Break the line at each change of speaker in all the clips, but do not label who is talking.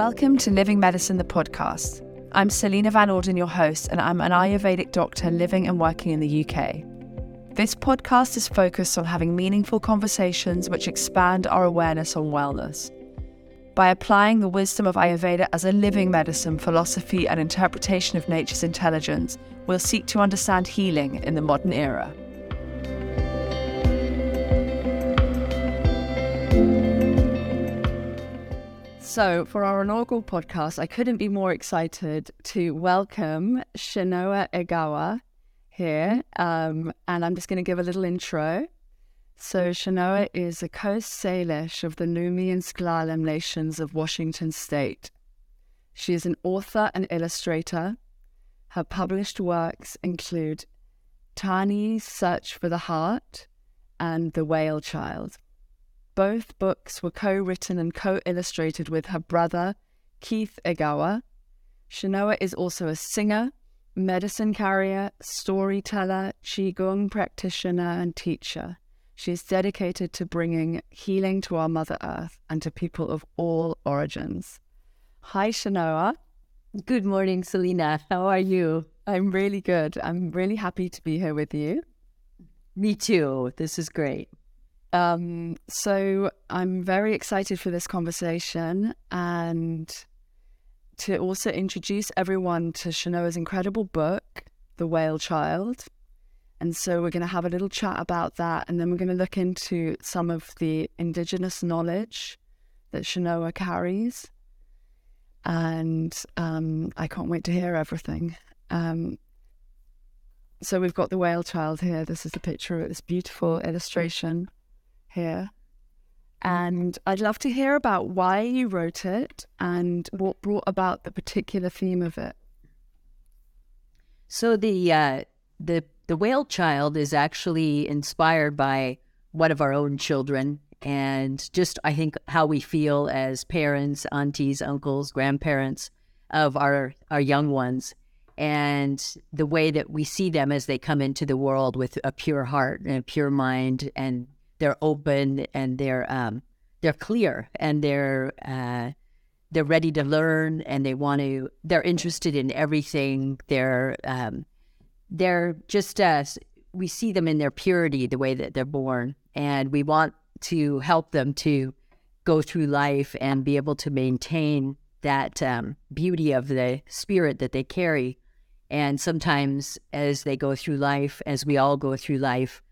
Welcome to Living Medicine, the podcast. I'm Selina Van Orden, your host, and I'm an Ayurvedic doctor living and working in the UK. This podcast is focused on having meaningful conversations which expand our awareness on wellness. By applying the wisdom of Ayurveda as a living medicine, philosophy, and interpretation of nature's intelligence, we'll seek to understand healing in the modern era. So, for our inaugural podcast, I couldn't be more excited to welcome Chenoa Egawa here. Um, and I'm just going to give a little intro. So, Chenoa is a Coast Salish of the Lummi and S'Klallam nations of Washington state. She is an author and illustrator. Her published works include Tani's Search for the Heart and The Whale Child. Both books were co written and co illustrated with her brother, Keith Egawa. Chenoa is also a singer, medicine carrier, storyteller, Qigong practitioner, and teacher. She is dedicated to bringing healing to our Mother Earth and to people of all origins. Hi, Chenoa.
Good morning, Selina. How are you?
I'm really good. I'm really happy to be here with you.
Me too. This is great.
Um, so I'm very excited for this conversation and to also introduce everyone to Chenoa's incredible book, The Whale Child. And so we're going to have a little chat about that, and then we're going to look into some of the indigenous knowledge that Chenoa carries. And um, I can't wait to hear everything. Um, so we've got the whale child here. This is a picture of this beautiful illustration here. And I'd love to hear about why you wrote it and what brought about the particular theme of it.
So the uh, the the whale child is actually inspired by one of our own children, and just I think how we feel as parents, aunties, uncles, grandparents of our our young ones, and the way that we see them as they come into the world with a pure heart and a pure mind and they're open and they're um, they're clear and they're uh, they're ready to learn and they want to they're interested in everything. They're um, they're just uh, we see them in their purity the way that they're born and we want to help them to go through life and be able to maintain that um, beauty of the spirit that they carry. And sometimes as they go through life as we all go through life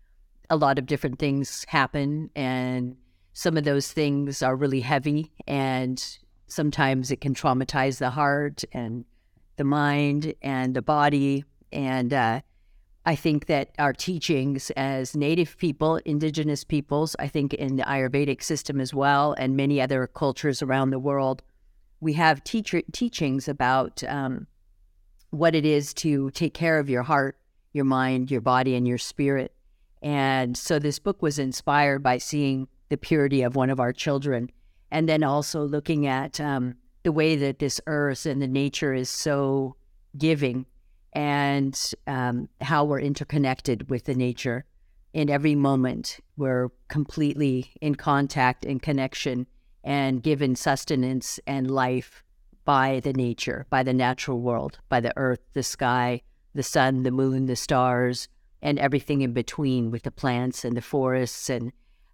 a lot of different things happen and some of those things are really heavy and sometimes it can traumatize the heart and the mind and the body. And uh, i think that our teachings as native people indigenous peoples i think in the ayurvedic system as well and many other cultures around the world we have teacher, teachings about um, what it is to take care of your heart your mind your body and your spirit and so this book was inspired by seeing the purity of one of our children, and then also looking at um, the way that this earth and the nature is so giving, and um, how we're interconnected with the nature. In every moment, we're completely in contact and connection and given sustenance and life by the nature, by the natural world, by the earth, the sky, the sun, the moon, the stars, and everything in between with the plants and the forests and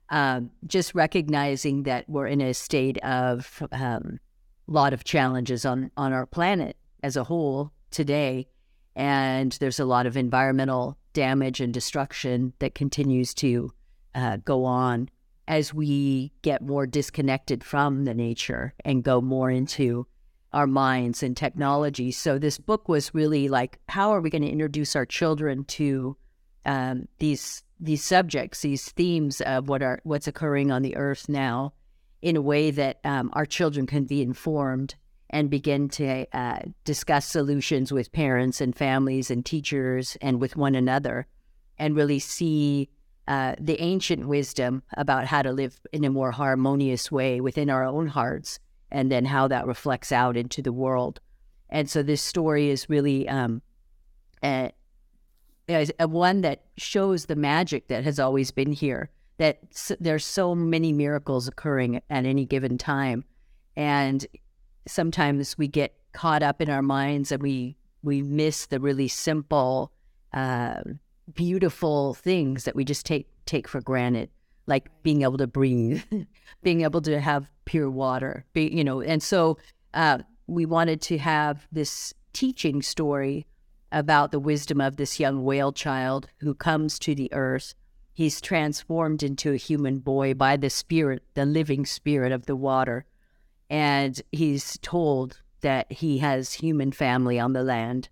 um, just recognizing that we're in a state of a um, lot of challenges on, on our planet as a whole today. And there's a lot of environmental damage and destruction that continues to uh, go on as we get more disconnected from the nature and go more into our minds and technology. So this book was really like, how are we going to introduce our children to um, these these subjects, these themes of what are what's occurring on the earth now, in a way that um, our children can be informed and begin to uh, discuss solutions with parents and families and teachers and with one another, and really see uh, the ancient wisdom about how to live in a more harmonious way within our own hearts, and then how that reflects out into the world. And so this story is really um, a one that shows the magic that has always been here. That there's so many miracles occurring at any given time, and sometimes we get caught up in our minds and we we miss the really simple, uh, beautiful things that we just take take for granted, like being able to breathe, being able to have pure water, be, you know. And so uh, we wanted to have this teaching story about the wisdom of this young whale child who comes to the earth. He's transformed into a human boy by the spirit, the living spirit of the water. And he's told that he has human family on the land.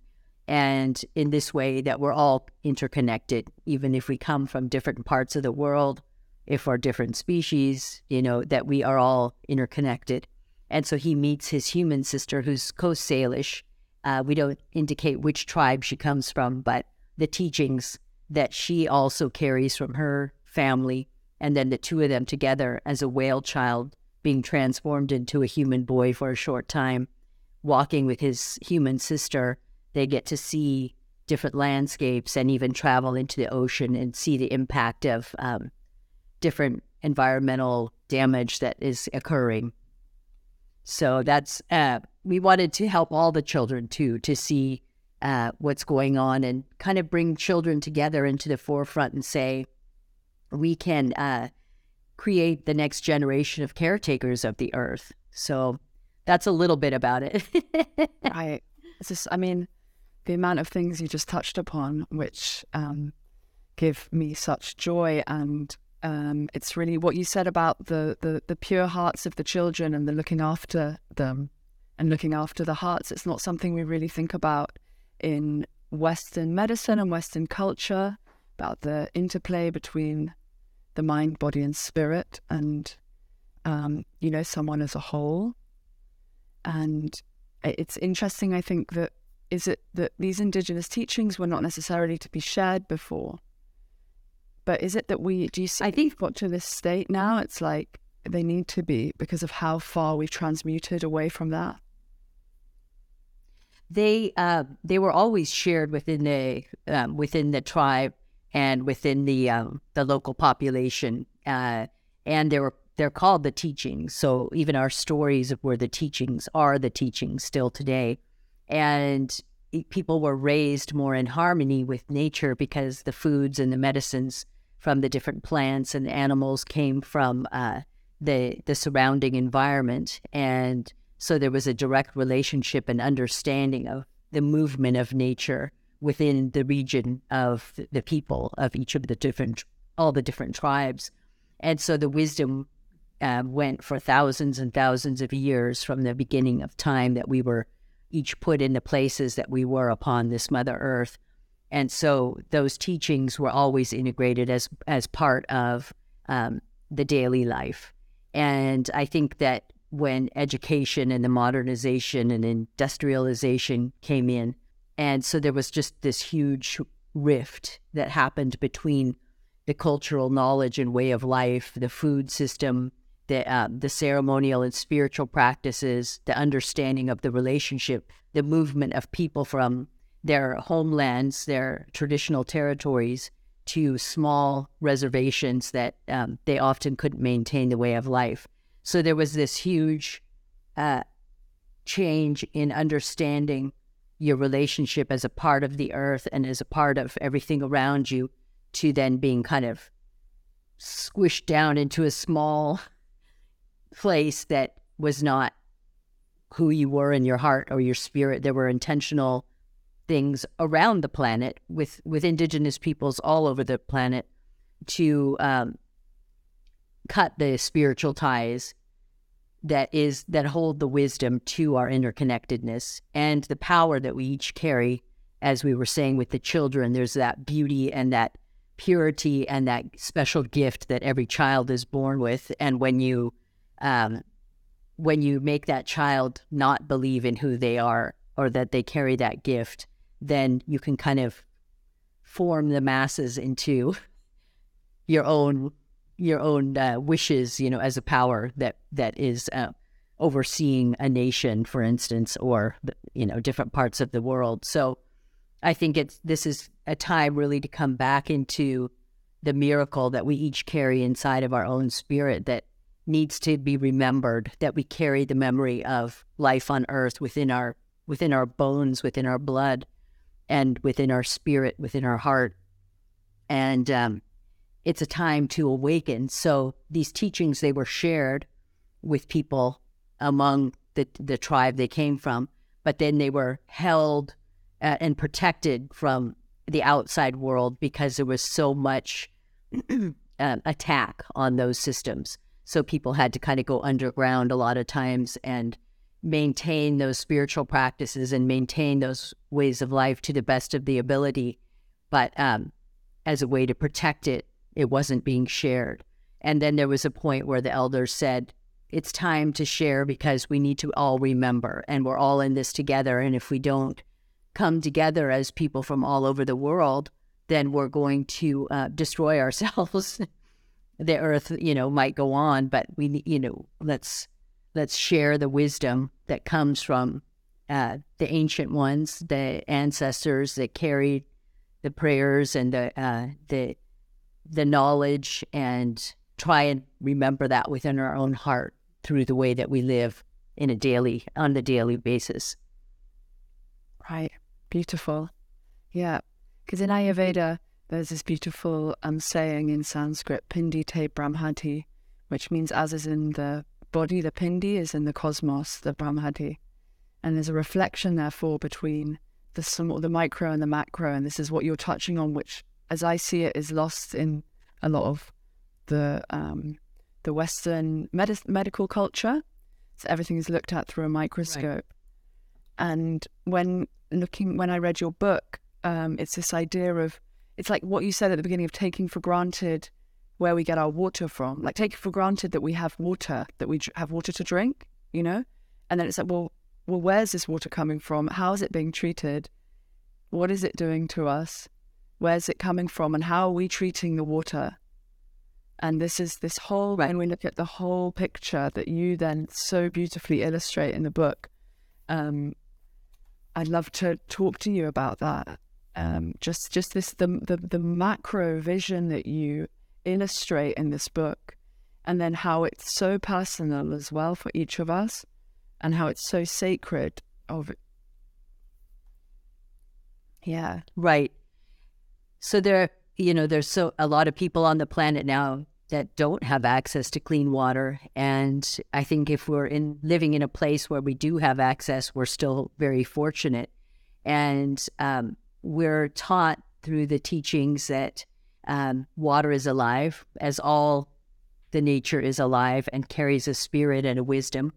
And in this way, that we're all interconnected, even if we come from different parts of the world, if we're different species, you know, that we are all interconnected. And so he meets his human sister, who's Coast Salish, uh, we don't indicate which tribe she comes from, but the teachings that she also carries from her family, and then the two of them together as a whale child being transformed into a human boy for a short time, walking with his human sister, they get to see different landscapes and even travel into the ocean and see the impact of um, different environmental damage that is occurring. So that's uh, we wanted to help all the children too to see uh, what's going on and kind of bring children together into the forefront and say we can uh, create the next generation of caretakers of the earth. So that's a little bit about it.
I, it's just, I mean, the amount of things you just touched upon, which um, give me such joy and um, it's really what you said about the, the the pure hearts of the children and the looking after them and looking after the hearts. It's not something we really think about in Western medicine and Western culture about the interplay between the mind, body, and spirit, and um, you know someone as a whole. And it's interesting, I think, that is it that these indigenous teachings were not necessarily to be shared before but is it that we do you see? I think got to this state now. It's like they need to be because of how far we've transmuted away from that.
They uh, they were always shared within the um, within the tribe and within the um, the local population, uh, and they were they're called the teachings. So even our stories of where the teachings are the teachings still today, and people were raised more in harmony with nature because the foods and the medicines from the different plants and animals came from uh, the the surrounding environment, and so there was a direct relationship and understanding of the movement of nature within the region of the people of each of the different all the different tribes, and so the wisdom uh, went for thousands and thousands of years from the beginning of time that we were each put in the places that we were upon this Mother Earth and so those teachings were always integrated as as part of um, the daily life. And I think that when education and the modernization and industrialization came in, and so there was just this huge rift that happened between the cultural knowledge and way of life, the food system, the uh, the ceremonial and spiritual practices, the understanding of the relationship, the movement of people from their homelands, their traditional territories, to small reservations that um, they often couldn't maintain the way of life. So there was this huge uh, change in understanding your relationship as a part of the earth and as a part of everything around you to then being kind of squished down into a small place that was not who you were in your heart or your spirit. There were intentional things around the planet with with indigenous peoples all over the planet to um, cut the spiritual ties that is that hold the wisdom to our interconnectedness and the power that we each carry. As we were saying with the children there's that beauty and that purity and that special gift that every child is born with. And when you um, when you make that child not believe in who they are or that they carry that gift then you can kind of form the masses into your own your own uh, wishes, you know, as a power that that is uh, overseeing a nation, for instance, or you know, different parts of the world. So, I think it's this is a time really to come back into the miracle that we each carry inside of our own spirit that needs to be remembered that we carry the memory of life on earth within our within our bones within our blood and within our spirit within our heart and um, it's a time to awaken so these teachings they were shared with people among the the tribe they came from but then they were held uh, and protected from the outside world because there was so much uh, attack on those systems. So people had to kind of go underground a lot of times and maintain those spiritual practices and maintain those ways of life to the best of the ability. But um, as a way to protect it, it wasn't being shared. And then there was a point where the elders said, it's time to share because we need to all remember and we're all in this together. And if we don't come together as people from all over the world, then we're going to uh, destroy ourselves. the earth, you know, might go on, but we, you know, let's let's share the wisdom that comes from uh, the ancient ones, the ancestors that carried the prayers and the uh, the the knowledge, and try and remember that within our own heart through the way that we live in a daily on the daily basis.
Right. Beautiful. Yeah. Because in Ayurveda, there's this beautiful um, saying in Sanskrit, Pindi te Brahmati, which means as is in the body, the Pindi is in the cosmos, the Brahmati. And there's a reflection, therefore, between the small, the micro and the macro. And this is what you're touching on, which, as I see it, is lost in a lot of the um, the Western med- medical culture. So everything is looked at through a microscope. Right. And when looking, when I read your book, um, it's this idea of, it's like what you said at the beginning of taking for granted where we get our water from, like taking for granted that we have water, that we have water to drink, you know? And then it's like, well, well, where's this water coming from? How is it being treated? What is it doing to us? Where's it coming from? And how are we treating the water? And this is this whole, when we look at the whole picture that you then so beautifully illustrate in the book, um, I'd love to talk to you about that. Um, just, just this the, the the macro vision that you illustrate in this book, and then how it's so personal as well for each of us, and how it's so sacred. Of yeah,
right. So there, you know, there's so a lot of people on the planet now that don't have access to clean water. And I think if we're in living in a place where we do have access, we're still very fortunate. And um, we're taught through the teachings that um, water is alive, as all the nature is alive and carries a spirit and a wisdom.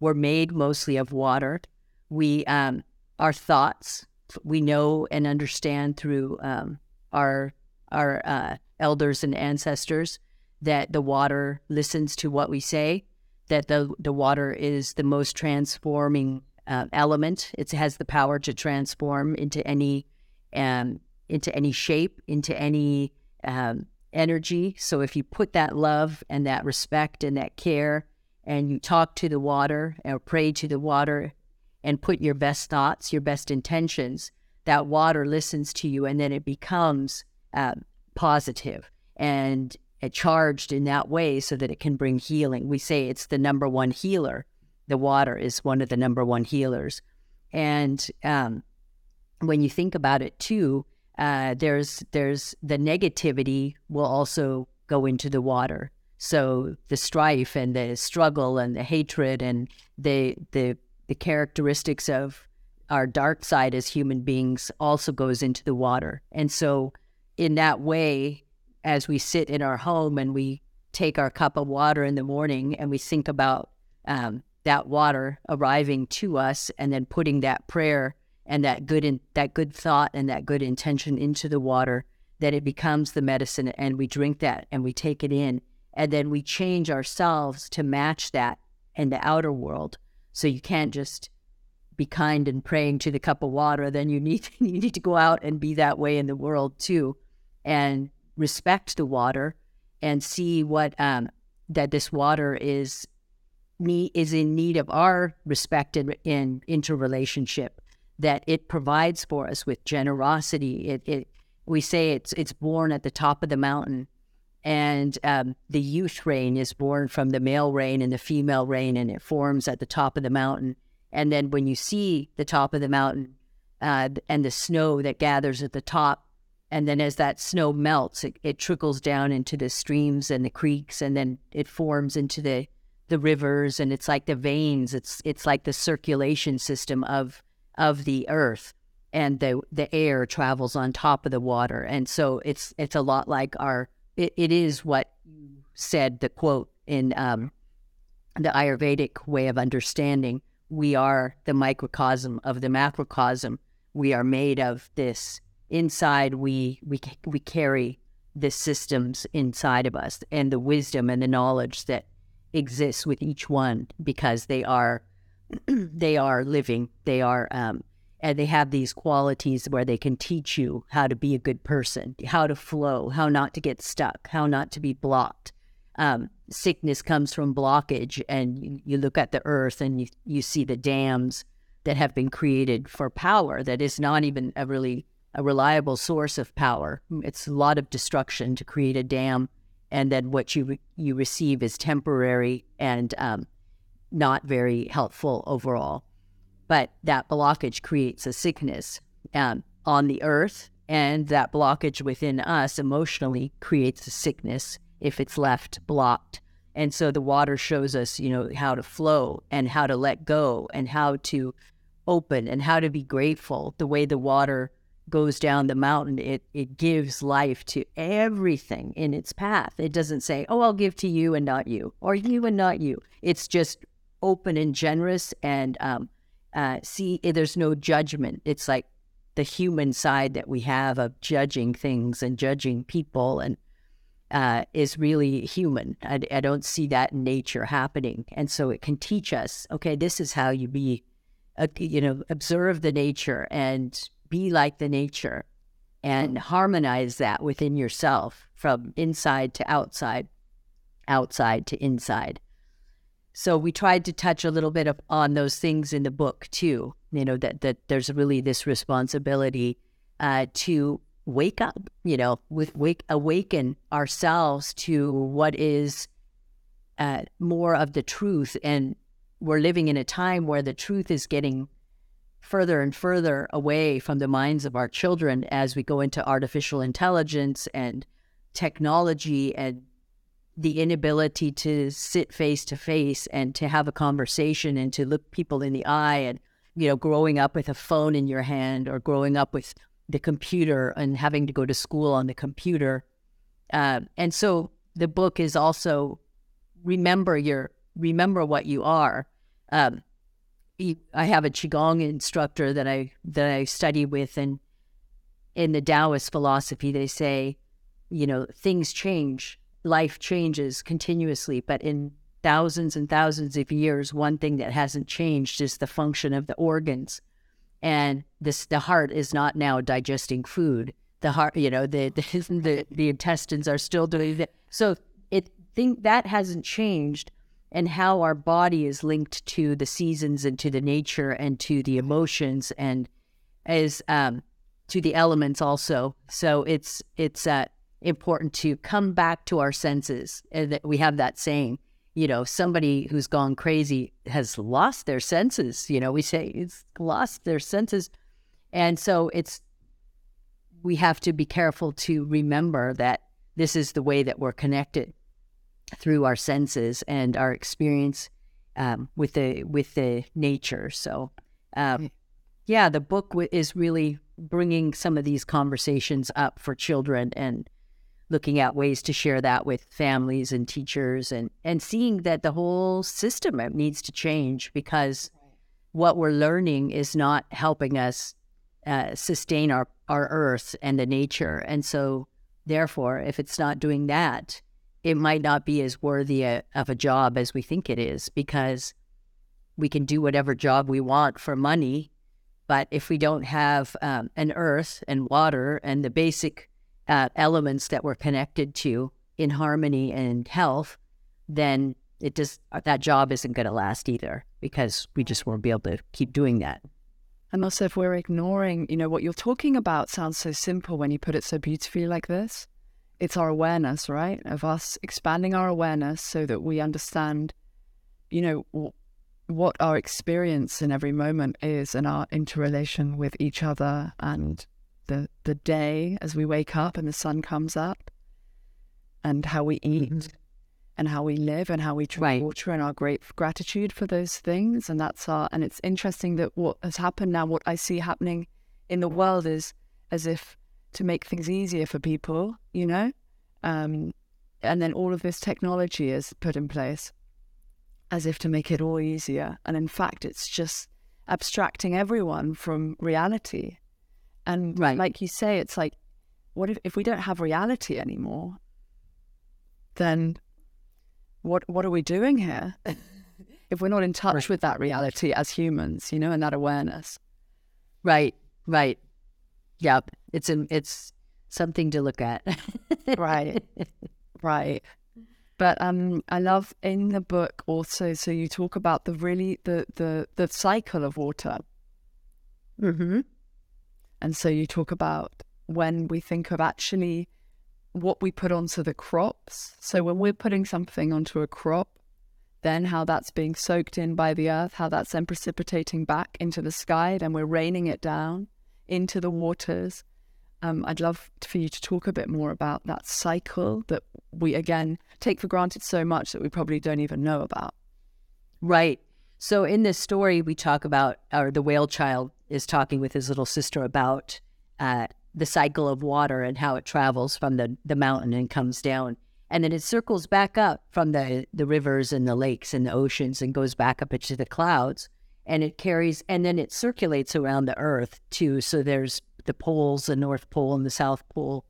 We're made mostly of water. We, um, our thoughts, we know and understand through um, our our uh, elders and ancestors that the water listens to what we say, that the, the water is the most transforming uh, element. It has the power to transform into any um, into any shape, into any um, energy. So if you put that love and that respect and that care, and you talk to the water or pray to the water, and put your best thoughts, your best intentions, that water listens to you, and then it becomes uh, positive and charged in that way so that it can bring healing. We say it's the number one healer. The water is one of the number one healers. And um, when you think about it too, uh, there's there's the negativity will also go into the water. So the strife and the struggle and the hatred and the the the characteristics of our dark side as human beings also goes into the water. And so in that way, as we sit in our home and we take our cup of water in the morning and we think about um, that water arriving to us and then putting that prayer and that good in, that good thought and that good intention into the water that it becomes the medicine and we drink that and we take it in and then we change ourselves to match that in the outer world. So you can't just be kind and praying to the cup of water then you need you need to go out and be that way in the world too and respect the water and see what um, that this water is need, is in need of our respect and in interrelationship that it provides for us with generosity. It, it we say it's it's born at the top of the mountain, and um, the youth rain is born from the male rain and the female rain, and it forms at the top of the mountain. And then when you see the top of the mountain uh, and the snow that gathers at the top, and then as that snow melts, it, it trickles down into the streams and the creeks, and then it forms into the the rivers, and it's like the veins. It's it's like the circulation system of of the earth and the the air travels on top of the water and so it's it's a lot like our it, it is what you said, the quote in um, the Ayurvedic way of understanding. We are the microcosm of the macrocosm. We are made of this. Inside, we we we carry the systems inside of us and the wisdom and the knowledge that exists with each one because they are they are living. They are um, and they have these qualities where they can teach you how to be a good person, how to flow, how not to get stuck, how not to be blocked. Um, sickness comes from blockage, and you, you look at the earth and you, you see the dams that have been created for power that is not even a really a reliable source of power. It's a lot of destruction to create a dam, and then what you you receive is temporary and um, not very helpful overall but that blockage creates a sickness um, on the earth, and that blockage within us emotionally creates a sickness if it's left blocked. And so the water shows us, you know, how to flow and how to let go and how to open and how to be grateful. The way the water goes down the mountain, it it gives life to everything in its path. It doesn't say, "Oh, I'll give to you and not you," or "You and not you." It's just open and generous and um, uh, see eh, there's no judgment. It's like the human side that we have of judging things and judging people and uh, is really human. I, I, don't see that in nature happening. And so it can teach us, okay, this is how you be, uh, you know, observe the nature and be like the nature and harmonize that within yourself from inside to outside, outside to inside. So we tried to touch a little bit of, on those things in the book too. You know that that there's really this responsibility uh, to wake up. You know, with wake awaken ourselves to what is uh, more of the truth, and we're living in a time where the truth is getting further and further away from the minds of our children as we go into artificial intelligence and technology and the inability to sit face to face and to have a conversation and to look people in the eye and you know growing up with a phone in your hand or growing up with the computer and having to go to school on the computer. Uh, and so the book is also remember your remember what you are. Um, I have a qigong instructor that I that I study with and in the Taoist philosophy they say you know things change life changes continuously, but in thousands and thousands of years, one thing that hasn't changed is the function of the organs. And this, the heart is not now digesting food. The heart, you know, the the, the, the intestines are still doing that. So it think that hasn't changed, and how our body is linked to the seasons and to the nature and to the emotions and is um, to the elements also. So it's it's uh, important to come back to our senses. And that we have that saying, you know, somebody who's gone crazy has lost their senses. You know, we say it's lost their senses. And so it's, we have to be careful to remember that this is the way that we're connected through our senses and our experience um, with the with the nature. So, um, yeah, the book w- is really bringing some of these conversations up for children and looking at ways to share that with families and teachers and, and seeing that the whole system needs to change because what we're learning is not helping us uh, sustain our, our earth and the nature. And so, therefore, if it's not doing that, it might not be as worthy a, of a job as we think it is because we can do whatever job we want for money. But if we don't have um, an earth and water and the basic uh, elements that we're connected to in harmony and health, then it just that job isn't going to last either because we just won't be able to keep doing that.
And also, if we're ignoring, you know, what you're talking about sounds so simple when you put it so beautifully like this. it's our awareness, right? Of us expanding our awareness so that we understand, you know, w- what our experience in every moment is and our interrelation with each other and the the day as we wake up and the sun comes up and how we eat mm-hmm. and how we live and how we drink right. water and our great gratitude for those things and that's our and it's interesting that what has happened now what I see happening in the world is as if to make things easier for people you know um, and then all of this technology is put in place as if to make it all easier. And in fact, it's just abstracting everyone from reality. And right. like you say, it's like, what if, if we don't have reality anymore? Then what what are we doing here? if we're not in touch right. with that reality as humans, you know, and that awareness.
Right, right. Yep. It's a, it's something to look at.
right. Right. But um, I love in the book also. So you talk about the really the the the cycle of water.
Mm-hmm.
And so you talk about when we think of actually what we put onto the crops. So when we're putting something onto a crop, then how that's being soaked in by the earth, how that's then precipitating back into the sky, then we're raining it down into the waters. Um, I'd love for you to talk a bit more about that cycle that we, again, take for granted so much that we probably don't even know about.
Right. So in this story, we talk about, or the whale child is talking with his little sister about uh, the cycle of water and how it travels from the, the mountain and comes down. And then it circles back up from the, the rivers and the lakes and the oceans and goes back up into the clouds. And it carries, and then it circulates around the earth too. So there's the poles, the North Pole and the South Pole.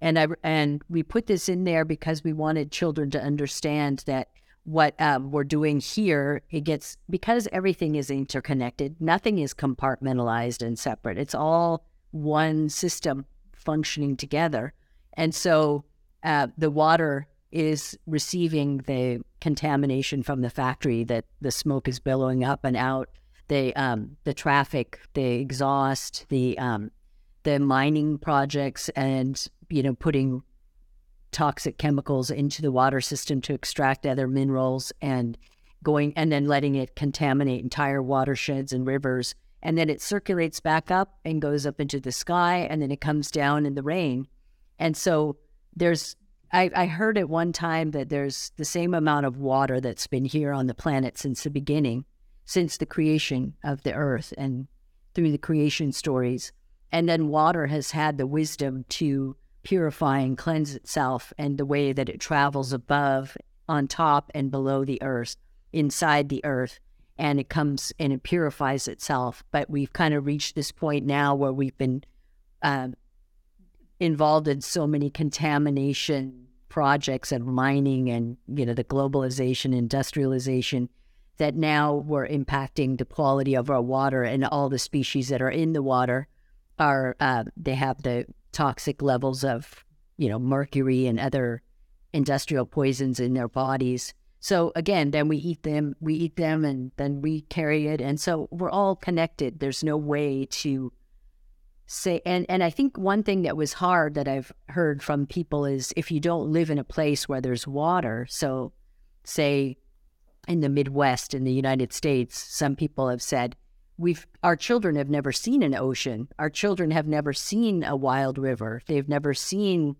And I and we put this in there because we wanted children to understand that what um, we're doing here, it gets because everything is interconnected. Nothing is compartmentalized and separate. It's all one system functioning together. And so uh, the water is receiving the contamination from the factory that the smoke is billowing up and out. The um, the traffic, the exhaust, the um, the mining projects and you know putting toxic chemicals into the water system to extract other minerals and going and then letting it contaminate entire watersheds and rivers. And then it circulates back up and goes up into the sky and then it comes down in the rain. And so there's I, I heard at one time that there's the same amount of water that's been here on the planet since the beginning since the creation of the earth and through the creation stories. And then water has had the wisdom to purify and cleanse itself and the way that it travels above, on top, and below the earth, inside the earth. And it comes and it purifies itself. But we've kind of reached this point now where we've been uh, involved in so many contamination projects and mining and you know the globalization industrialization that now we're impacting the quality of our water and all the species that are in the water are uh, they have the toxic levels of you know mercury and other industrial poisons in their bodies. So again, then we eat them, we eat them, and then we carry it, and so we're all connected. There's no way to say and and I think one thing that was hard that I've heard from people is if you don't live in a place where there's water, so say in the Midwest in the United States, some people have said we've our children have never seen an ocean. Our children have never seen a wild river. They've never seen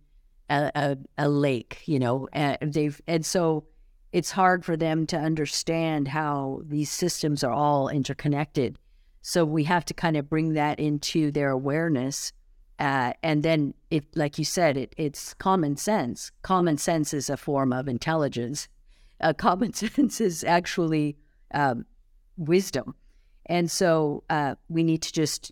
a, a, a lake, you know, and they've and so it's hard for them to understand how these systems are all interconnected. So we have to kind of bring that into their awareness. Uh, and then it, like you said, it, it's common sense. Common sense is a form of intelligence. Uh, common sense is actually um, wisdom. And so uh, we need to just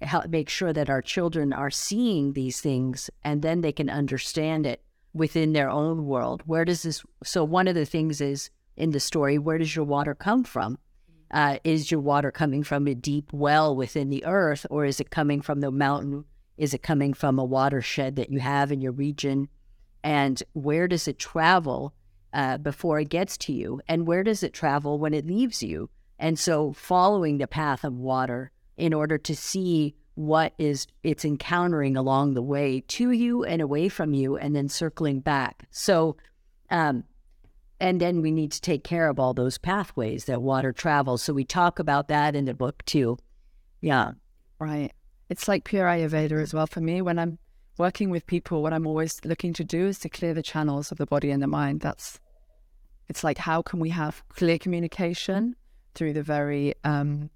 help make sure that our children are seeing these things and then they can understand it within their own world. Where does this? So, one of the things is in the story, where does your water come from? Uh, is your water coming from a deep well within the earth, or is it coming from the mountain? Is it coming from a watershed that you have in your region? And where does it travel uh, before it gets to you? And where does it travel when it leaves you? And so, following the path of water in order to see what is it's encountering along the way to you and away from you and then circling back. So um and then we need to take care of all those pathways that water travels. So we talk about that in the book too. Yeah.
Right. It's like pure ayurveda as well for me. When i'm working with people what i'm always looking to do is to clear the channels of the body and the mind. That's it's like how can we have clear communication through the very um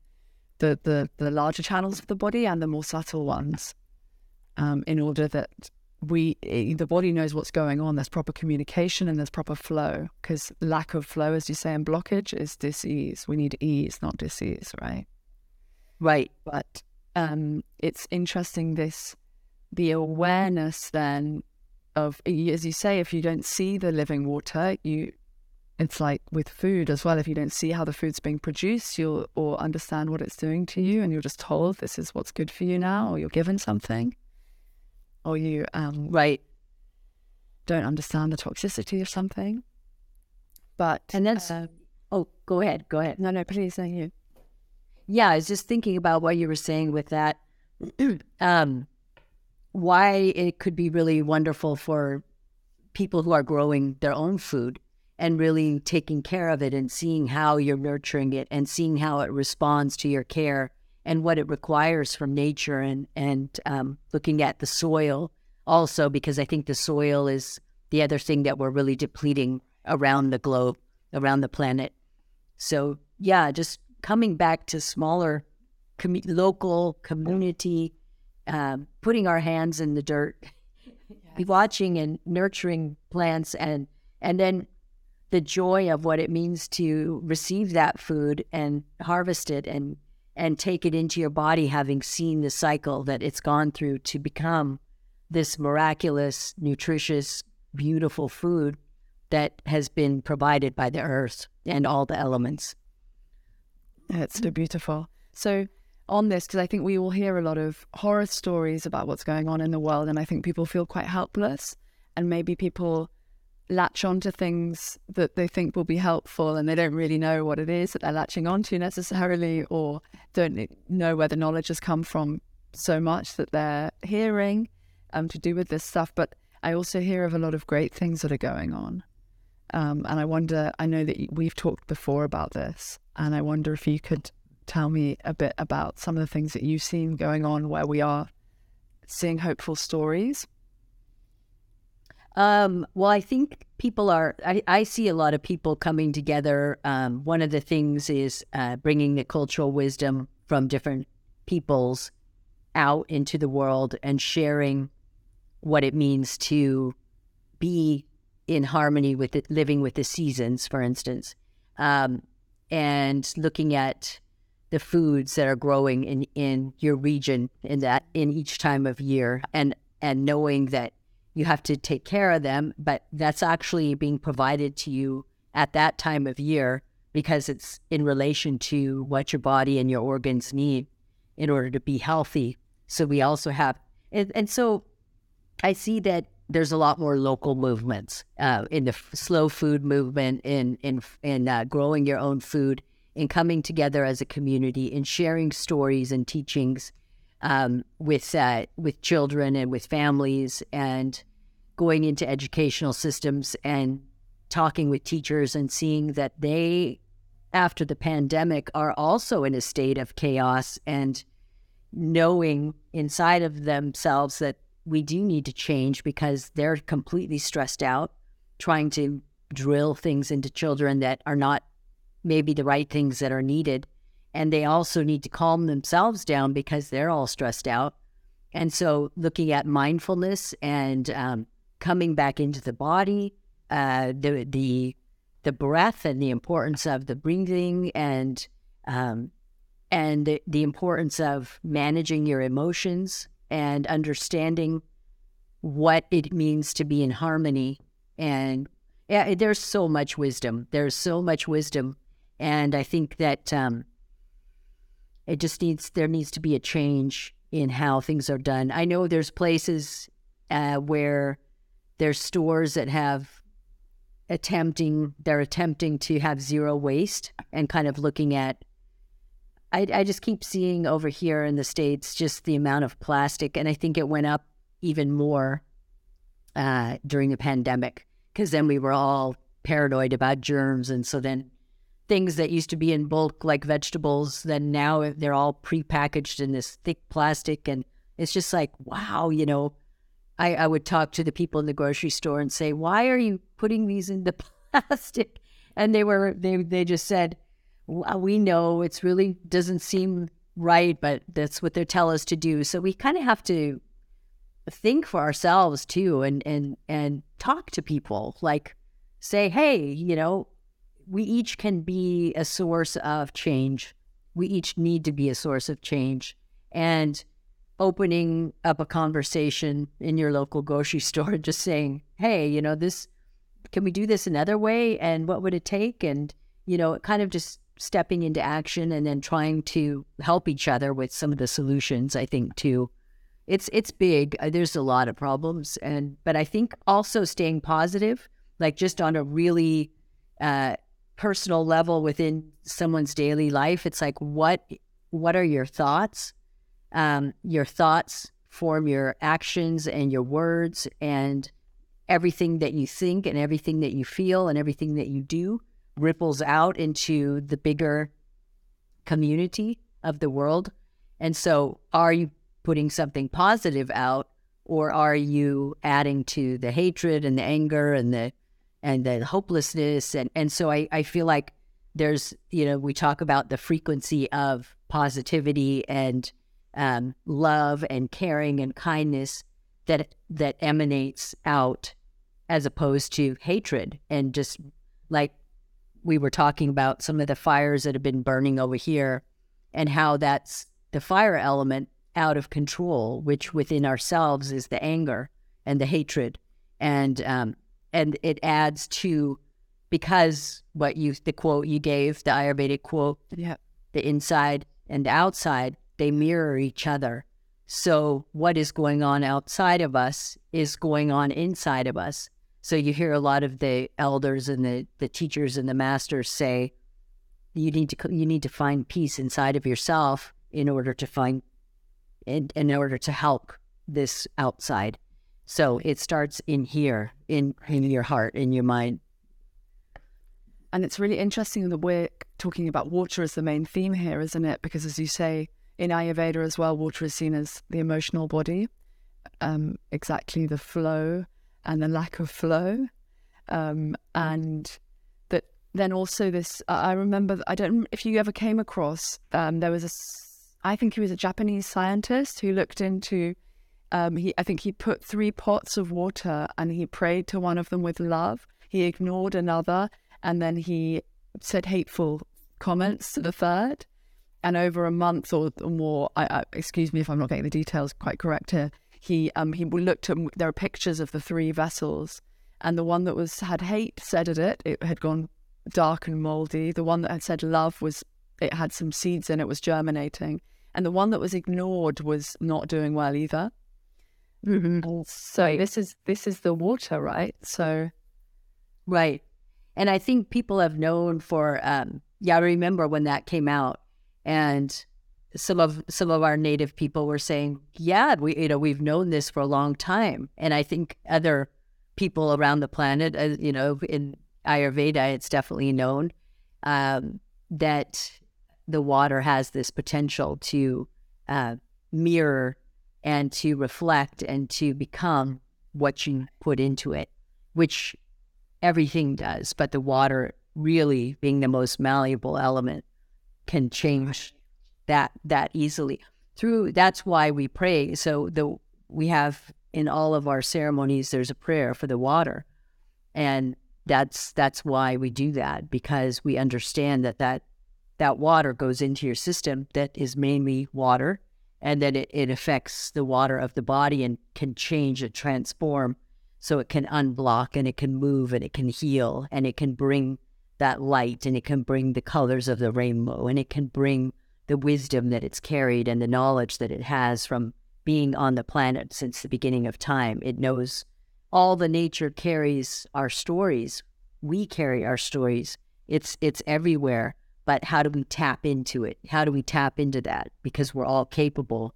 the, the, the larger channels of the body and the more subtle ones um, in order that we eh, the body knows what's going on. There's proper communication and there's proper flow because lack of flow as you say and blockage is disease. We need ease not disease right?
Right.
But um, it's interesting this the awareness then of as you say if you don't see the living water you it's like with food as well. If you don't see how the food's being produced, you'll or understand what it's doing to you, and you're just told this is what's good for you now, or you're given something, or you um,
right
don't understand the toxicity of something. But
and that's uh, oh, go ahead, go ahead.
No, no, please, thank you.
Yeah, I was just thinking about what you were saying with that. um, why it could be really wonderful for people who are growing their own food and really taking care of it and seeing how you're nurturing it and seeing how it responds to your care and what it requires from nature and and um, looking at the soil also because I think the soil is the other thing that we're really depleting around the globe around the planet. So yeah, just coming back to smaller com- local community, um, putting our hands in the dirt, yes. watching and nurturing plants and and then the joy of what it means to receive that food and harvest it and and take it into your body having seen the cycle that it's gone through to become this miraculous nutritious beautiful food that has been provided by the earth and all the elements.
It's so beautiful. So on this because i think we all hear a lot of horror stories about what's going on in the world and i think people feel quite helpless and maybe people latch onto things that they think will be helpful and they don't really know what it is that they're latching onto necessarily or don't know where the knowledge has come from so much that they're hearing um, to do with this stuff. But I also hear of a lot of great things that are going on. Um, and I wonder, I know that we've talked before about this, and I wonder if you could tell me a bit about some of the things that you've seen going on where we are seeing hopeful stories.
Um, well, I think people are, I, I, see a lot of people coming together. Um, one of the things is uh, bringing the cultural wisdom from different peoples out into the world and sharing what it means to be in harmony with it, living with the seasons, for instance, um, and looking at the foods that are growing in, in your region in that in each time of year and and knowing that you have to take care of them, but that's actually being provided to you at that time of year because it's in relation to what your body and your organs need in order to be healthy. So we also have, and, and so I see that there's a lot more local movements uh, in the f- slow food movement, in in in uh, growing your own food, in coming together as a community, in sharing stories and teachings um, with uh, with children and with families, and going into educational systems and talking with teachers and seeing that they, after the pandemic, are also in a state of chaos and knowing inside of themselves that we do need to change because they're completely stressed out, trying to drill things into children that are not maybe the right things that are needed and they also need to calm themselves down because they're all stressed out. And so, looking at mindfulness and um, coming back into the body, uh, the the the breath and the importance of the breathing and um, and the, the importance of managing your emotions and understanding what it means to be in harmony. And yeah, there's so much wisdom. There's so much wisdom, and I think that um, it just needs there needs to be a change in how things are done. I know there's places uh, where there's stores that have attempting they're attempting to have zero waste and kind of looking at I, I just keep seeing over here in the States just the amount of plastic. And I think it went up even more uh, during the pandemic because then we were all paranoid about germs. And so then things that used to be in bulk, like vegetables, then now they're all prepackaged in this thick plastic. And it's just like, wow, you know, I, I would talk to the people in the grocery store and say, why are you putting these in the plastic? And they were, they, they just said, well, uh, we know it's really doesn't seem right, but that's what they tell us to do. So we kind of have to think for ourselves too and and and talk to people like say hey you know we each can be a source of change. We each need to be a source of change. And opening up a conversation in your local grocery store just saying hey you know this can we do this another way? And what would it take? And you know kind of just stepping into action and then trying to help each other with some of the solutions i think too. It's it's big. Uh, there's a lot of problems, and but I think also staying positive, like just on a really uh, personal level within someone's daily life. It's like what what are your thoughts? Um, your thoughts form your actions and your words, and everything that you think and everything that you feel and everything that you do ripples out into the bigger community of the world. And so, are you putting something positive out or are you adding to the hatred and the anger and the and the hopelessness and and so I, I feel like there's you know we talk about the frequency of positivity and um, love and caring and kindness that that emanates out as opposed to hatred and just like we were talking about some of the fires that have been burning over here and how that's the fire element out of control, which within ourselves is the anger and the hatred, and um, and it adds to because what you the quote you gave the Ayurvedic quote,
yeah,
the inside and the outside they mirror each other. So what is going on outside of us is going on inside of us. So you hear a lot of the elders and the, the teachers and the masters say, you need to you need to find peace inside of yourself in order to find in, in order to help this outside. So it starts in here, in in your heart, in your mind.
And it's really interesting that we're talking about water as the main theme here, isn't it? Because as you say, in Ayurveda as well, water is seen as the emotional body, um, exactly the flow and the lack of flow. Um, and that then also this, I remember, I don't, if you ever came across, um, there was a I think he was a Japanese scientist who looked into. Um, he, I think he put three pots of water and he prayed to one of them with love. He ignored another, and then he said hateful comments to the third. And over a month or more, I, I, excuse me if I'm not getting the details quite correct here. He um, he looked at there are pictures of the three vessels, and the one that was had hate said at it it had gone dark and moldy. The one that had said love was it had some seeds in it was germinating and the one that was ignored was not doing well either. Mm-hmm. So this is this is the water, right? So,
right, and I think people have known for um, yeah. I remember when that came out, and some of some of our native people were saying, yeah, we you know we've known this for a long time, and I think other people around the planet, uh, you know, in Ayurveda, it's definitely known um, that the water has this potential to uh, mirror and to reflect and to become what you put into it, which everything does. But the water, really being the most malleable element, can change that that easily. Through that's why we pray. So the we have in all of our ceremonies, there's a prayer for the water, and that's that's why we do that because we understand that that that water goes into your system that is mainly water and then it, it affects the water of the body and can change and transform so it can unblock and it can move and it can heal and it can bring that light and it can bring the colors of the rainbow and it can bring the wisdom that it's carried and the knowledge that it has from being on the planet since the beginning of time. It knows all the nature carries our stories. We carry our stories. It's it's everywhere but how do we tap into it? How do we tap into that? Because we're all capable.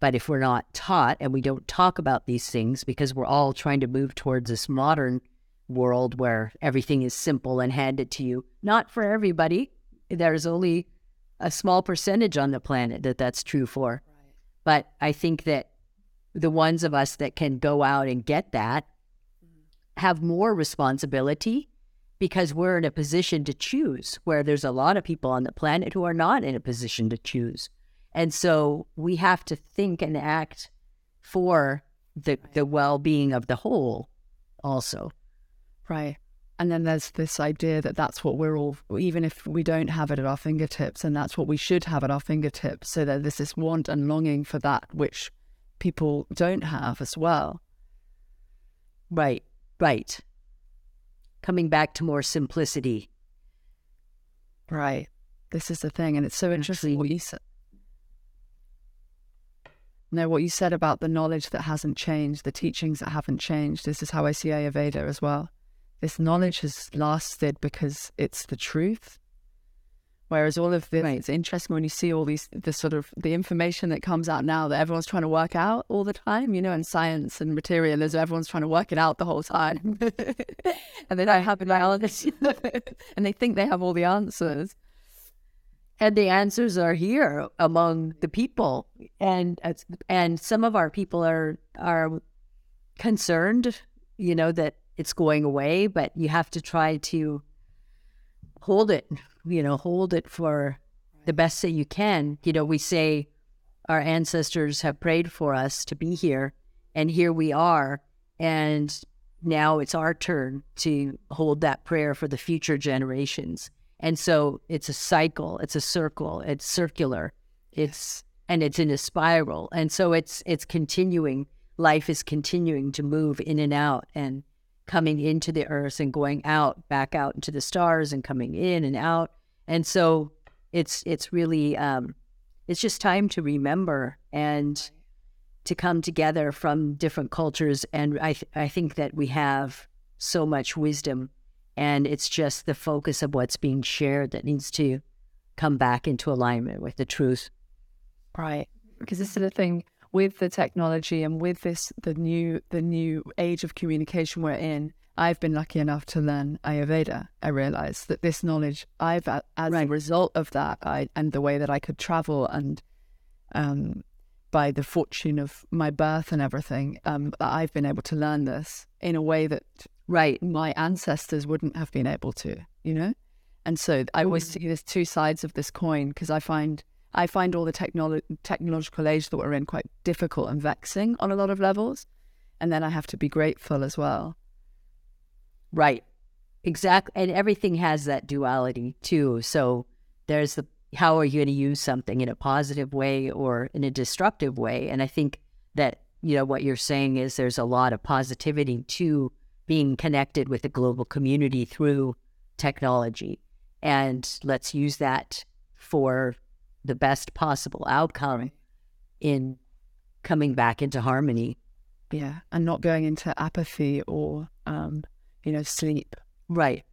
But if we're not taught and we don't talk about these things because we're all trying to move towards this modern world where everything is simple and handed to you, not for everybody. There's only a small percentage on the planet that that's true for. Right. But I think that the ones of us that can go out and get that mm-hmm. have more responsibility because we're in a position to choose, where there's a lot of people on the planet who are not in a position to choose. And so we have to think and act for the, the well being of the whole also.
Right. And then there's this idea that that's what we're all, even if we don't have it at our fingertips, and that's what we should have at our fingertips. So that there's this want and longing for that which people don't have as well.
Right. Right. Coming back to more simplicity.
Right. This is the thing. And it's so interesting what you said. No, what you said about the knowledge that hasn't changed, the teachings that haven't changed. This is how I see Ayurveda as well. This knowledge has lasted because it's the truth Whereas all of this, right. it's interesting when you see all these, the sort of the information that comes out now that everyone's trying to work out all the time, you know, in science and materialism, everyone's trying to work it out the whole time. and they don't have biology. and they think they have all the answers.
And the answers are here among the people. And and some of our people are are concerned, you know, that it's going away, but you have to try to hold it, you know, hold it for the best that you can. You know, we say our ancestors have prayed for us to be here, and here we are. And now it's our turn to hold that prayer for the future generations. And so it's a cycle, it's a circle, it's circular, it's and it's in a spiral. And so it's it's continuing. Life is continuing to move in and out. And coming into the earth and going out, back out into the stars and coming in and out. And so it's it's really um, it's just time to remember and to come together from different cultures. And I th- I think that we have so much wisdom, and it's just the focus of what's being shared that needs to come back into alignment with the truth.
Right, because this is the thing with the technology and with this the new the new age of communication we're in i've been lucky enough to learn ayurveda. I realized that this knowledge i've as right. a result of that I, and the way that i could travel and um, by the fortune of my birth and everything um, i've been able to learn this in a way that right. my ancestors wouldn't have been able to you know? And so i always see there's two sides of this coin because i find I find all the technolo- technological age that we're in quite difficult and vexing on a lot of levels. And then I have to be grateful as well.
Right. Exactly. And everything has that duality too. So there's the how are you going to use something in a positive way or in a destructive way? And I think that, you know, what you're saying is there's a lot of positivity to being connected with the global community through technology. And let's use that for the best possible outcome in coming back into harmony.
Yeah, and not going into apathy or um, you know, sleep.
Right.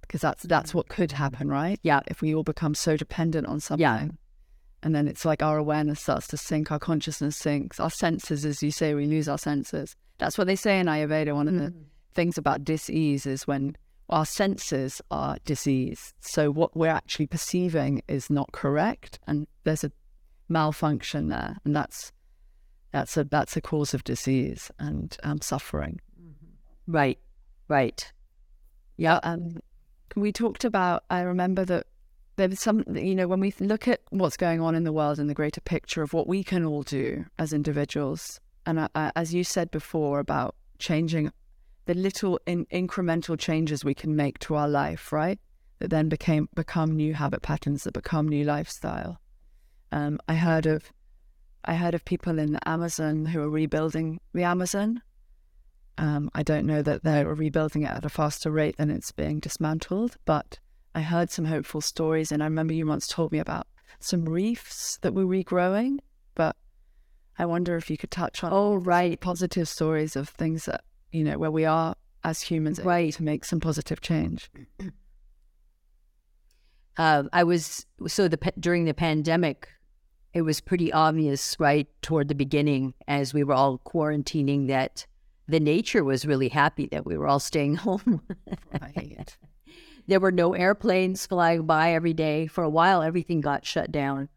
Because that's that's what could happen, right?
Yeah.
If we all become so dependent on something. Yeah. And then it's like our awareness starts to sink, our consciousness sinks, our senses, as you say, we lose our senses. That's what they say in Ayurveda. One of the mm. things about dis-ease is when our senses are diseased. So what we're actually perceiving is not correct, and there's a malfunction there, and that's that's a that's a cause of disease and um, suffering.
Mm-hmm. Right, right.
Yeah. Um, we talked about. I remember that there was some. You know, when we look at what's going on in the world and the greater picture of what we can all do as individuals, and uh, as you said before about changing the little in, incremental changes we can make to our life, right? That then became become new habit patterns that become new lifestyle. Um, I heard of I heard of people in the Amazon who are rebuilding the Amazon. Um, I don't know that they're rebuilding it at a faster rate than it's being dismantled, but I heard some hopeful stories, and I remember you once told me about some reefs that were regrowing. But I wonder if you could touch on
oh right
positive stories of things that you know, where we are as humans right. to make some positive change.
uh, I was so the during the pandemic, it was pretty obvious right toward the beginning as we were all quarantining that the nature was really happy that we were all staying home. right. There were no airplanes flying by every day. For a while, everything got shut down.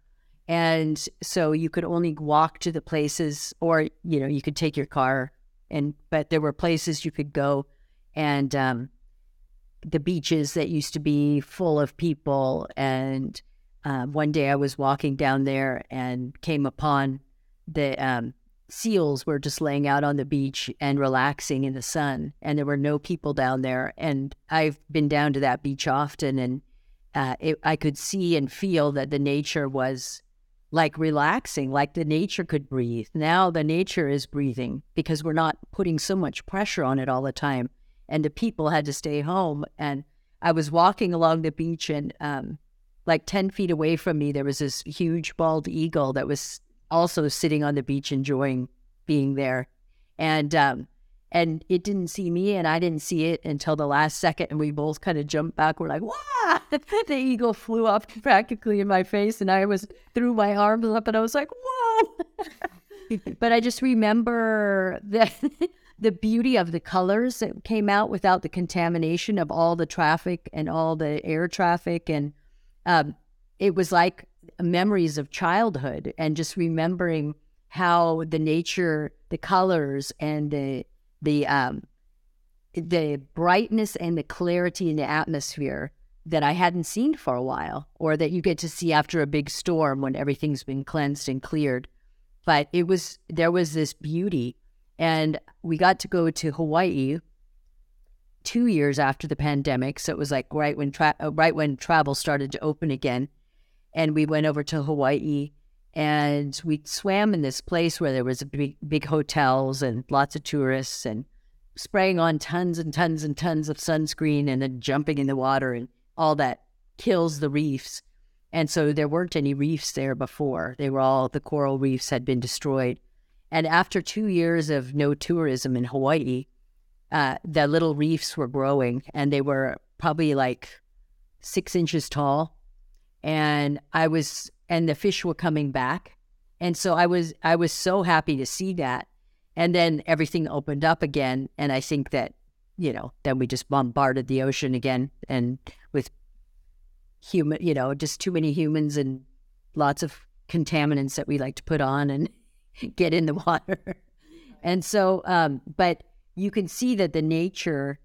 And so you could only walk to the places, or, you know, you could take your car. And, but there were places you could go. And um, the beaches that used to be full of people. And uh, one day I was walking down there and came upon the um, seals were just laying out on the beach and relaxing in the sun, and there were no people down there. And I've been down to that beach often, and uh, it, I could see and feel that the nature was like relaxing, like the nature could breathe. Now the nature is breathing because we're not putting so much pressure on it all the time. And the people had to stay home. And I was walking along the beach, and um, like 10 feet away from me, there was this huge bald eagle that was also sitting on the beach enjoying being there. And um, and it didn't see me and I didn't see it until the last second and we both kind of jumped back. We're like, wow the eagle flew up practically in my face and I was threw my arms up and I was like, whoa. but I just remember the the beauty of the colors that came out without the contamination of all the traffic and all the air traffic and um, it was like memories of childhood and just remembering how the nature, the colors, and the the um, the brightness and the clarity in the atmosphere that I hadn't seen for a while, or that you get to see after a big storm when everything's been cleansed and cleared. But it was there was this beauty, and we got to go to Hawaii two years after the pandemic, so it was like right when tra- right when travel started to open again. And we went over to Hawaii and we swam in this place where there was big, big hotels and lots of tourists and spraying on tons and tons and tons of sunscreen and then jumping in the water and all that kills the reefs. And so there weren't any reefs there before. They were all, the coral reefs had been destroyed. And after two years of no tourism in Hawaii, uh, the little reefs were growing and they were probably like six inches tall and I was and the fish were coming back. And so I was I was so happy to see that. And then everything opened up again and I think that you know, then we just bombarded the ocean again and with human, you know, just too many humans and lots of contaminants that we like to put on and get in the water. and so um but you can see that the nature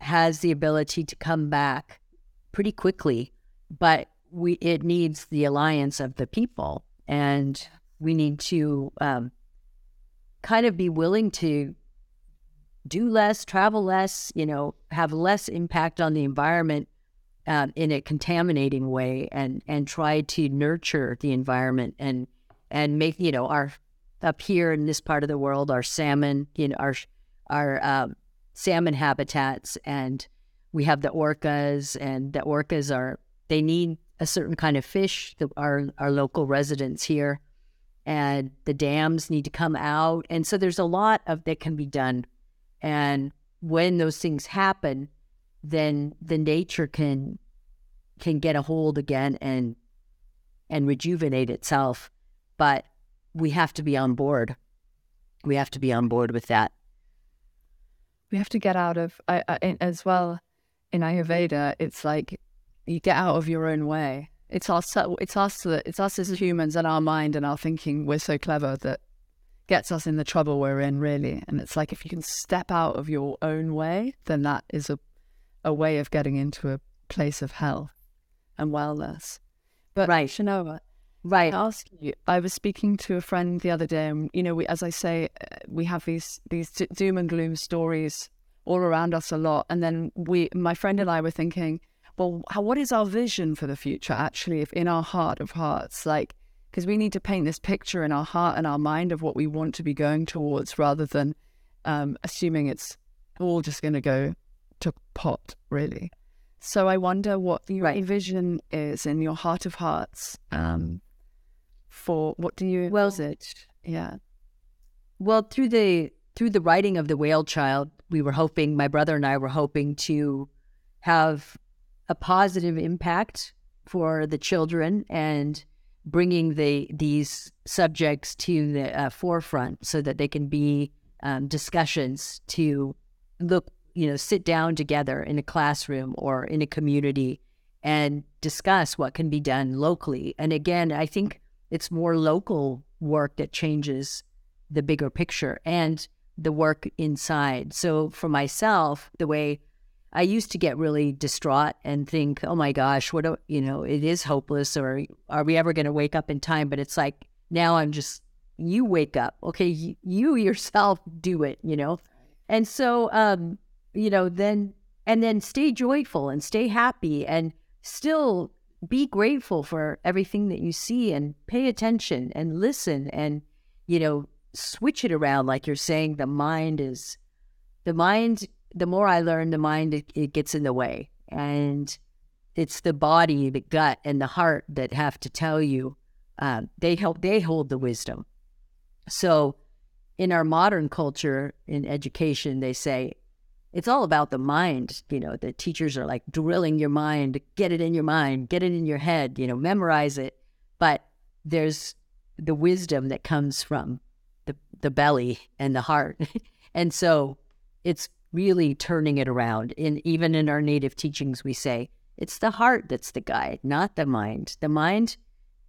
has the ability to come back pretty quickly, but we it needs the alliance of the people, and we need to um, kind of be willing to do less, travel less, you know, have less impact on the environment um, in a contaminating way, and and try to nurture the environment and and make you know our up here in this part of the world our salmon, you know, our our um, salmon habitats, and we have the orcas, and the orcas are they need a certain kind of fish, the, our our local residents here, and the dams need to come out, and so there's a lot of that can be done, and when those things happen, then the nature can can get a hold again and and rejuvenate itself, but we have to be on board. We have to be on board with that.
We have to get out of as well in Ayurveda. It's like you get out of your own way. It's us. It's us that it's us as humans and our mind and our thinking. We're so clever that gets us in the trouble we're in, really. And it's like if you can step out of your own way, then that is a a way of getting into a place of health and wellness. But right, Chenoa, right. I ask you. I was speaking to a friend the other day, and you know, we, as I say, uh, we have these these doom and gloom stories all around us a lot, and then we, my friend and I, were thinking well, how, what is our vision for the future actually, if in our heart of hearts? Like, because we need to paint this picture in our heart and our mind of what we want to be going towards rather than um, assuming it's all just going to go to pot, really. So I wonder what your right. vision is in your heart of hearts um, for what do you
well,
it? Yeah.
Well, through the through the writing of the Whale Child, we were hoping my brother and I were hoping to have a positive impact for the children and bringing the these subjects to the uh, forefront so that they can be um, discussions to look, you know, sit down together in a classroom or in a community and discuss what can be done locally. And again, I think it's more local work that changes the bigger picture and the work inside. So for myself, the way I used to get really distraught and think, "Oh my gosh, what do, you know, it is hopeless or are we ever going to wake up in time?" But it's like now I'm just you wake up. Okay, you, you yourself do it, you know. And so um, you know, then and then stay joyful and stay happy and still be grateful for everything that you see and pay attention and listen and you know switch it around like you're saying the mind is the mind the more i learn the mind it, it gets in the way and it's the body the gut and the heart that have to tell you uh, they help they hold the wisdom so in our modern culture in education they say it's all about the mind. You know, the teachers are like drilling your mind, get it in your mind, get it in your head, you know, memorize it. But there's the wisdom that comes from the, the belly and the heart. and so it's really turning it around. And even in our native teachings, we say it's the heart that's the guide, not the mind. The mind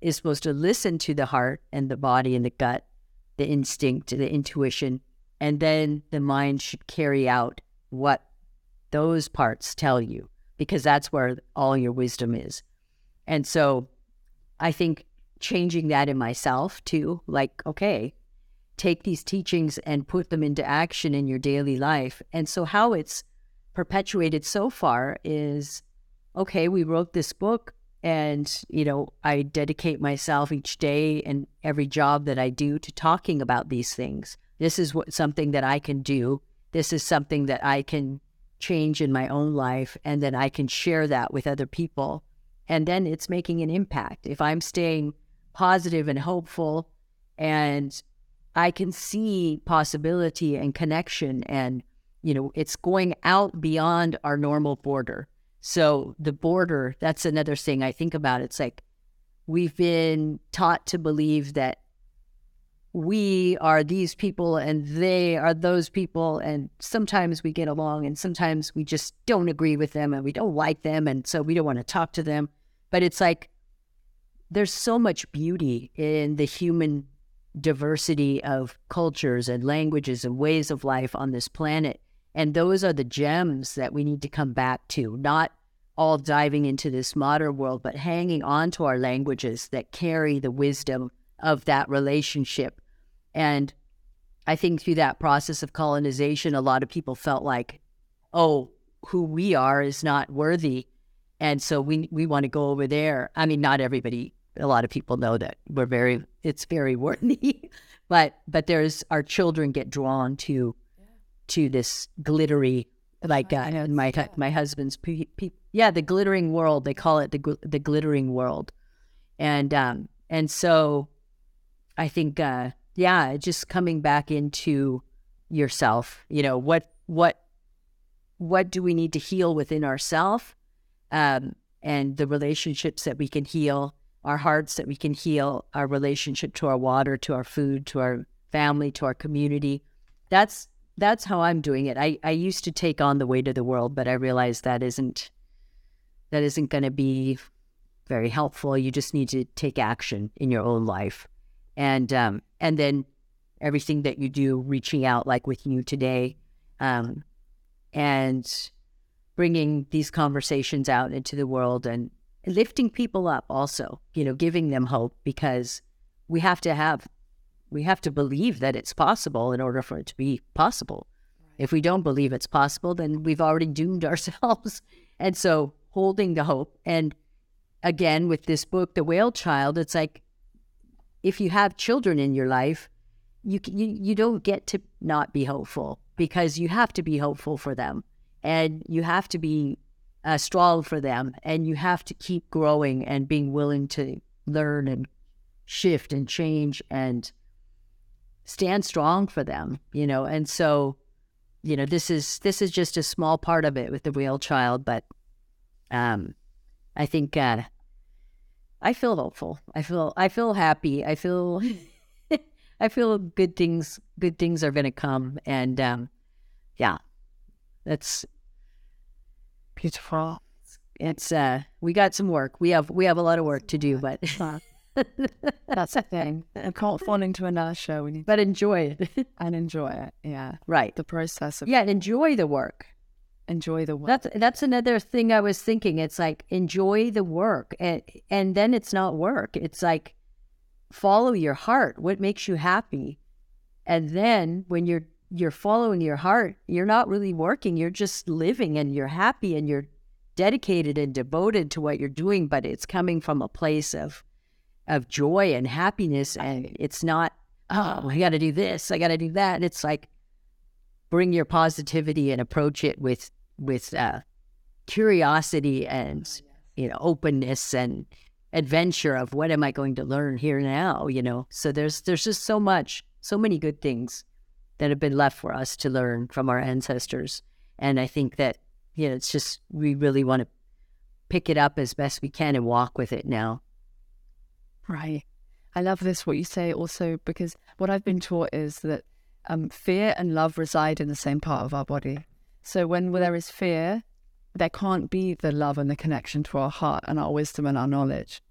is supposed to listen to the heart and the body and the gut, the instinct, the intuition, and then the mind should carry out what those parts tell you because that's where all your wisdom is. And so I think changing that in myself too, like, okay, take these teachings and put them into action in your daily life. And so how it's perpetuated so far is okay, we wrote this book and, you know, I dedicate myself each day and every job that I do to talking about these things. This is what something that I can do this is something that I can change in my own life and then I can share that with other people. And then it's making an impact. If I'm staying positive and hopeful and I can see possibility and connection and you know it's going out beyond our normal border. So the border, that's another thing I think about. It's like we've been taught to believe that we are these people and they are those people and sometimes we get along and sometimes we just don't agree with them and we don't like them and so we don't want to talk to them but it's like there's so much beauty in the human diversity of cultures and languages and ways of life on this planet and those are the gems that we need to come back to not all diving into this modern world but hanging on to our languages that carry the wisdom of that relationship and I think through that process of colonization, a lot of people felt like, oh, who we are is not worthy. And so we we want to go over there. I mean, not everybody, a lot of people know that we're very it's very worthy. but but there's our children get drawn to to this glittery like uh, my yeah. my husband's pe- pe- yeah the glittering world they call it the gl- the glittering world and um and so I think uh yeah, just coming back into yourself. You know, what what what do we need to heal within ourselves, um, and the relationships that we can heal, our hearts that we can heal, our relationship to our water, to our food, to our family, to our community. That's that's how I'm doing it. I, I used to take on the weight of the world, but I realized that isn't that isn't going to be very helpful. You just need to take action in your own life and um, and then everything that you do, reaching out like with you today, um, and bringing these conversations out into the world and lifting people up. Also, you know, giving them hope because we have to have we have to believe that it's possible in order for it to be possible. If we don't believe it's possible, then we've already doomed ourselves. and so, holding the hope and again with this book, The Whale Child, it's like if you have children in your life, you, you you don't get to not be hopeful because you have to be hopeful for them and you have to be uh, strong for them and you have to keep growing and being willing to learn and shift and change and stand strong for them you know and so you know this is this is just a small part of it with the Whale Child but um i think uh I feel hopeful. I feel I feel happy. I feel I feel good things good things are going to come and um yeah. That's
Beautiful.
it's uh we got some work. We have we have a lot of work to do, but
That's the thing. We can't fall into inertia. We need
but enjoy it.
and enjoy it. Yeah.
right.
The process of
Yeah, and enjoy the work.
enjoy the work.
That's that's another thing I was thinking. It's like enjoy the work, and and then it's not work. It's like follow your heart. What makes you happy, and then when you're you're following your heart, you're not really working. You're just living, and you're happy, and you're dedicated and devoted to what you're doing. But it's coming from a place of of joy and happiness, and it's not. Oh, I got to do this. I got to do that. And it's like bring your positivity and approach it with with uh, curiosity and you know openness and adventure of what am I going to learn here now you know so there's there's just so much so many good things that have been left for us to learn from our ancestors and I think that you know it's just we really want to pick it up as best we can and walk with it now
Right. I love this, what you say also, because what I've been taught is that um, fear and love reside in the same part of our body. So when there is fear, there can't be the love and the connection to our heart and our wisdom and our knowledge.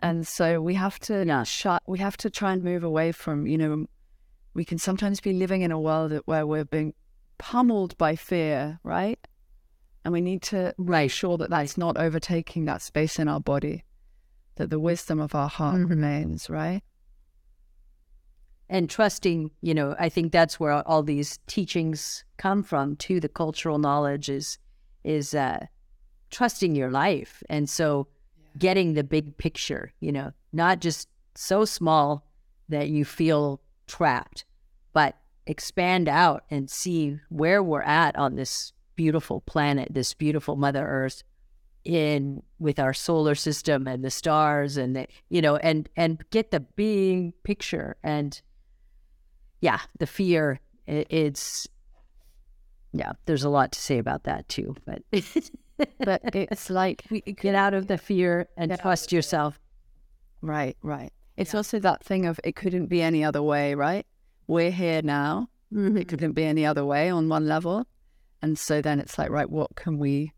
And so we have to
Yeah.
shut, we have to try and move away from, you know, we can sometimes be living in a world that, where we're being pummeled by fear, right? And we need to
right
make sure that that's not overtaking that space in our body, that the wisdom of our heart
Mhm.
remains, right?
and trusting you know i think that's where all these teachings come from to the cultural knowledge is is uh trusting your life and so getting the big picture you know not just so small that you feel trapped expand out and see where we're at on this beautiful planet this beautiful mother earth in with our solar system and the stars and the, you know and and get the big picture and yeah, the fear, i it's, yeah, there's a lot to say about that too. But
But it's like, we,
get out of the fear and trust yourself.
right, right. It's also that thing of it couldn't be any other way, right? We're here now. It couldn't be any other way on one level. And so then it's like, right, what can we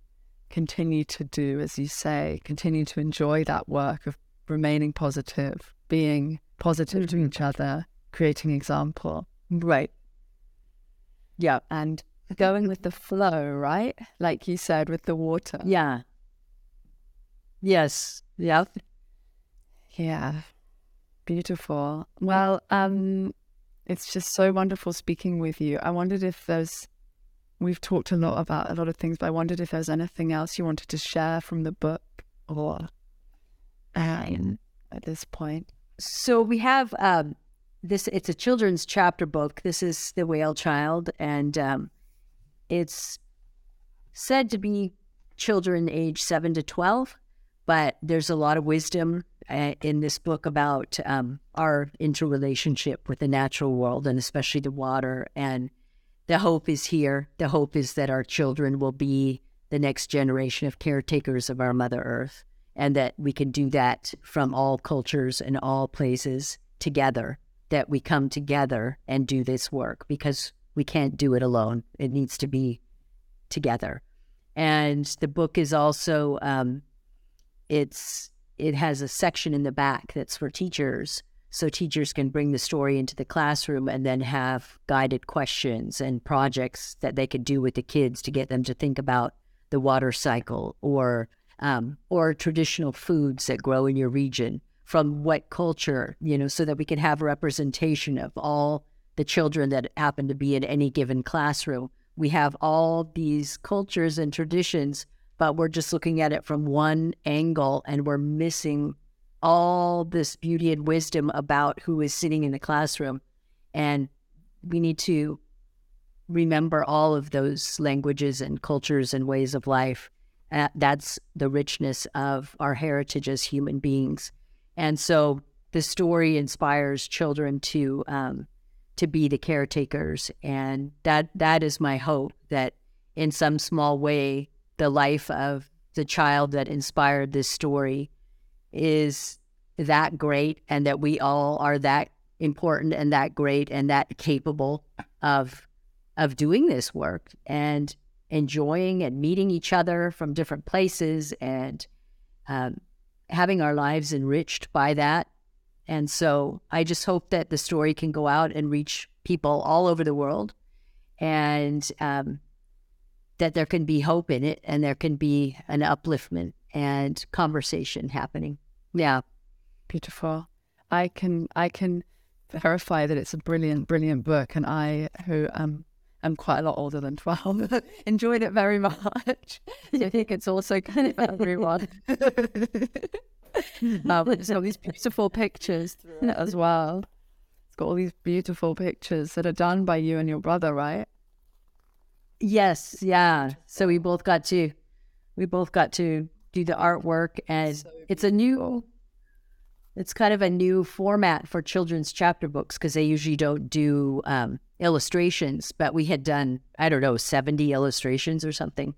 continue to do, as you say, continue to enjoy that work of remaining positive, being positive to each other, creating example.
Right. Yeah.
and going with the flow, right? Like you said, with the water.
Yeah. Yes. Yeah.
Yeah. Beautiful. Well, um, it's just so wonderful speaking with you. I wondered if there's, we've talked a lot about a lot of things, but I wondered if there's anything else you wanted to share from the book or um, at this point.
So we have um, this. It's a children's chapter book. This is the Whale Child, and um, it's said to be children age seven to twelve. But there's a lot of wisdom in this book about um, our interrelationship with the natural world, and especially the water. And the hope is here. The hope is that our children will be the next generation of caretakers of our Mother Earth and that we can do that from all cultures and all places together, that we come together and do this work because we can't do it alone. It needs to be together. And the book is also, um, it's, it has a section in the back that's for teachers. So teachers can bring the story into the classroom and then have guided questions and projects that they could do with the kids to get them to think about the water cycle or um, or traditional foods that grow in your region from what culture, you know, so that we can have representation of all the children that happen to be in any given classroom. We have all these cultures and traditions, but we're just looking at it from one angle and we're missing all this beauty and wisdom about who is sitting in the classroom. And we need to remember all of those languages and cultures and ways of life uh, that's the richness of our heritage as human beings. And so the story inspires children to um, to be the caretakers, and that that is my hope that in some small way the life of the child that inspired this story is that great and that we all are that important and that great and that capable of of doing this work and enjoying and meeting each other from different places and um, having our lives enriched by that. And so I just hope that the story can go out and reach people all over the world and um, that there can be hope in it and there can be an upliftment and conversation happening. Yeah.
Beautiful. I can I can verify that it's a brilliant, brilliant book and I who um am quite a lot older than 12 enjoyed it very much. I think it's also kind of everyone. um, it's got these beautiful pictures as well. It's got all these beautiful pictures that are done by you and your brother, right?
Yes, yeah. So we both got to we both got to do the artwork and so it's a new it's kind of a new format for children's chapter books because they usually don't do um, illustrations, but we had done, I don't know, 70 illustrations or something.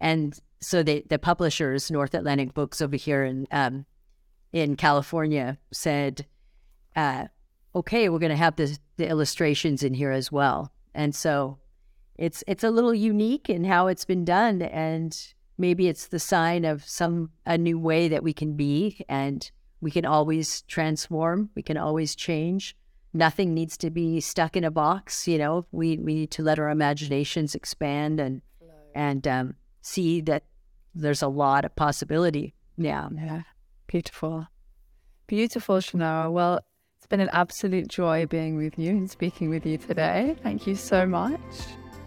And so the, the publishers, North Atlantic Books over here in, um, in California, said, uh, okay, we're going to have the, the illustrations in here as well. And so it's it's a little unique in how it's been done and maybe it's the sign of some a new way that we can be and we can always transform we can always change. Nothing needs to be stuck in a box you know? We we need to let our imaginations expand and and um, see that there's a lot of possibility. Yeah.
Yeah. Beautiful. Beautiful Chenoa well it's been an absolute joy being with you and speaking with you today. Thank you so much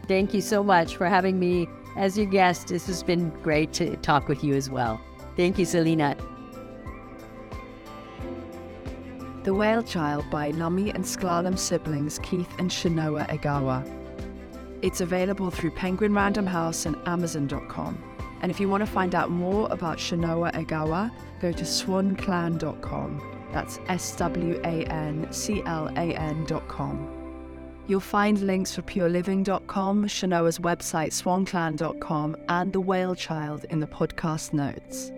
Thank you so much for having me as your guest. This has been great to talk with you as well. Thank you, Selina.
The Whale Child by Lummi and S'Klallam siblings Keith and Chenoa Egawa. It's available through Penguin Random House and Amazon.com. And if you want to find out more about Chenoa Egawa, go to swanclan.com. That's S W A N C L A N.com. You'll find links for piorliving.com, Chenoa's website swanclan.com, and The Whale Child in the podcast notes.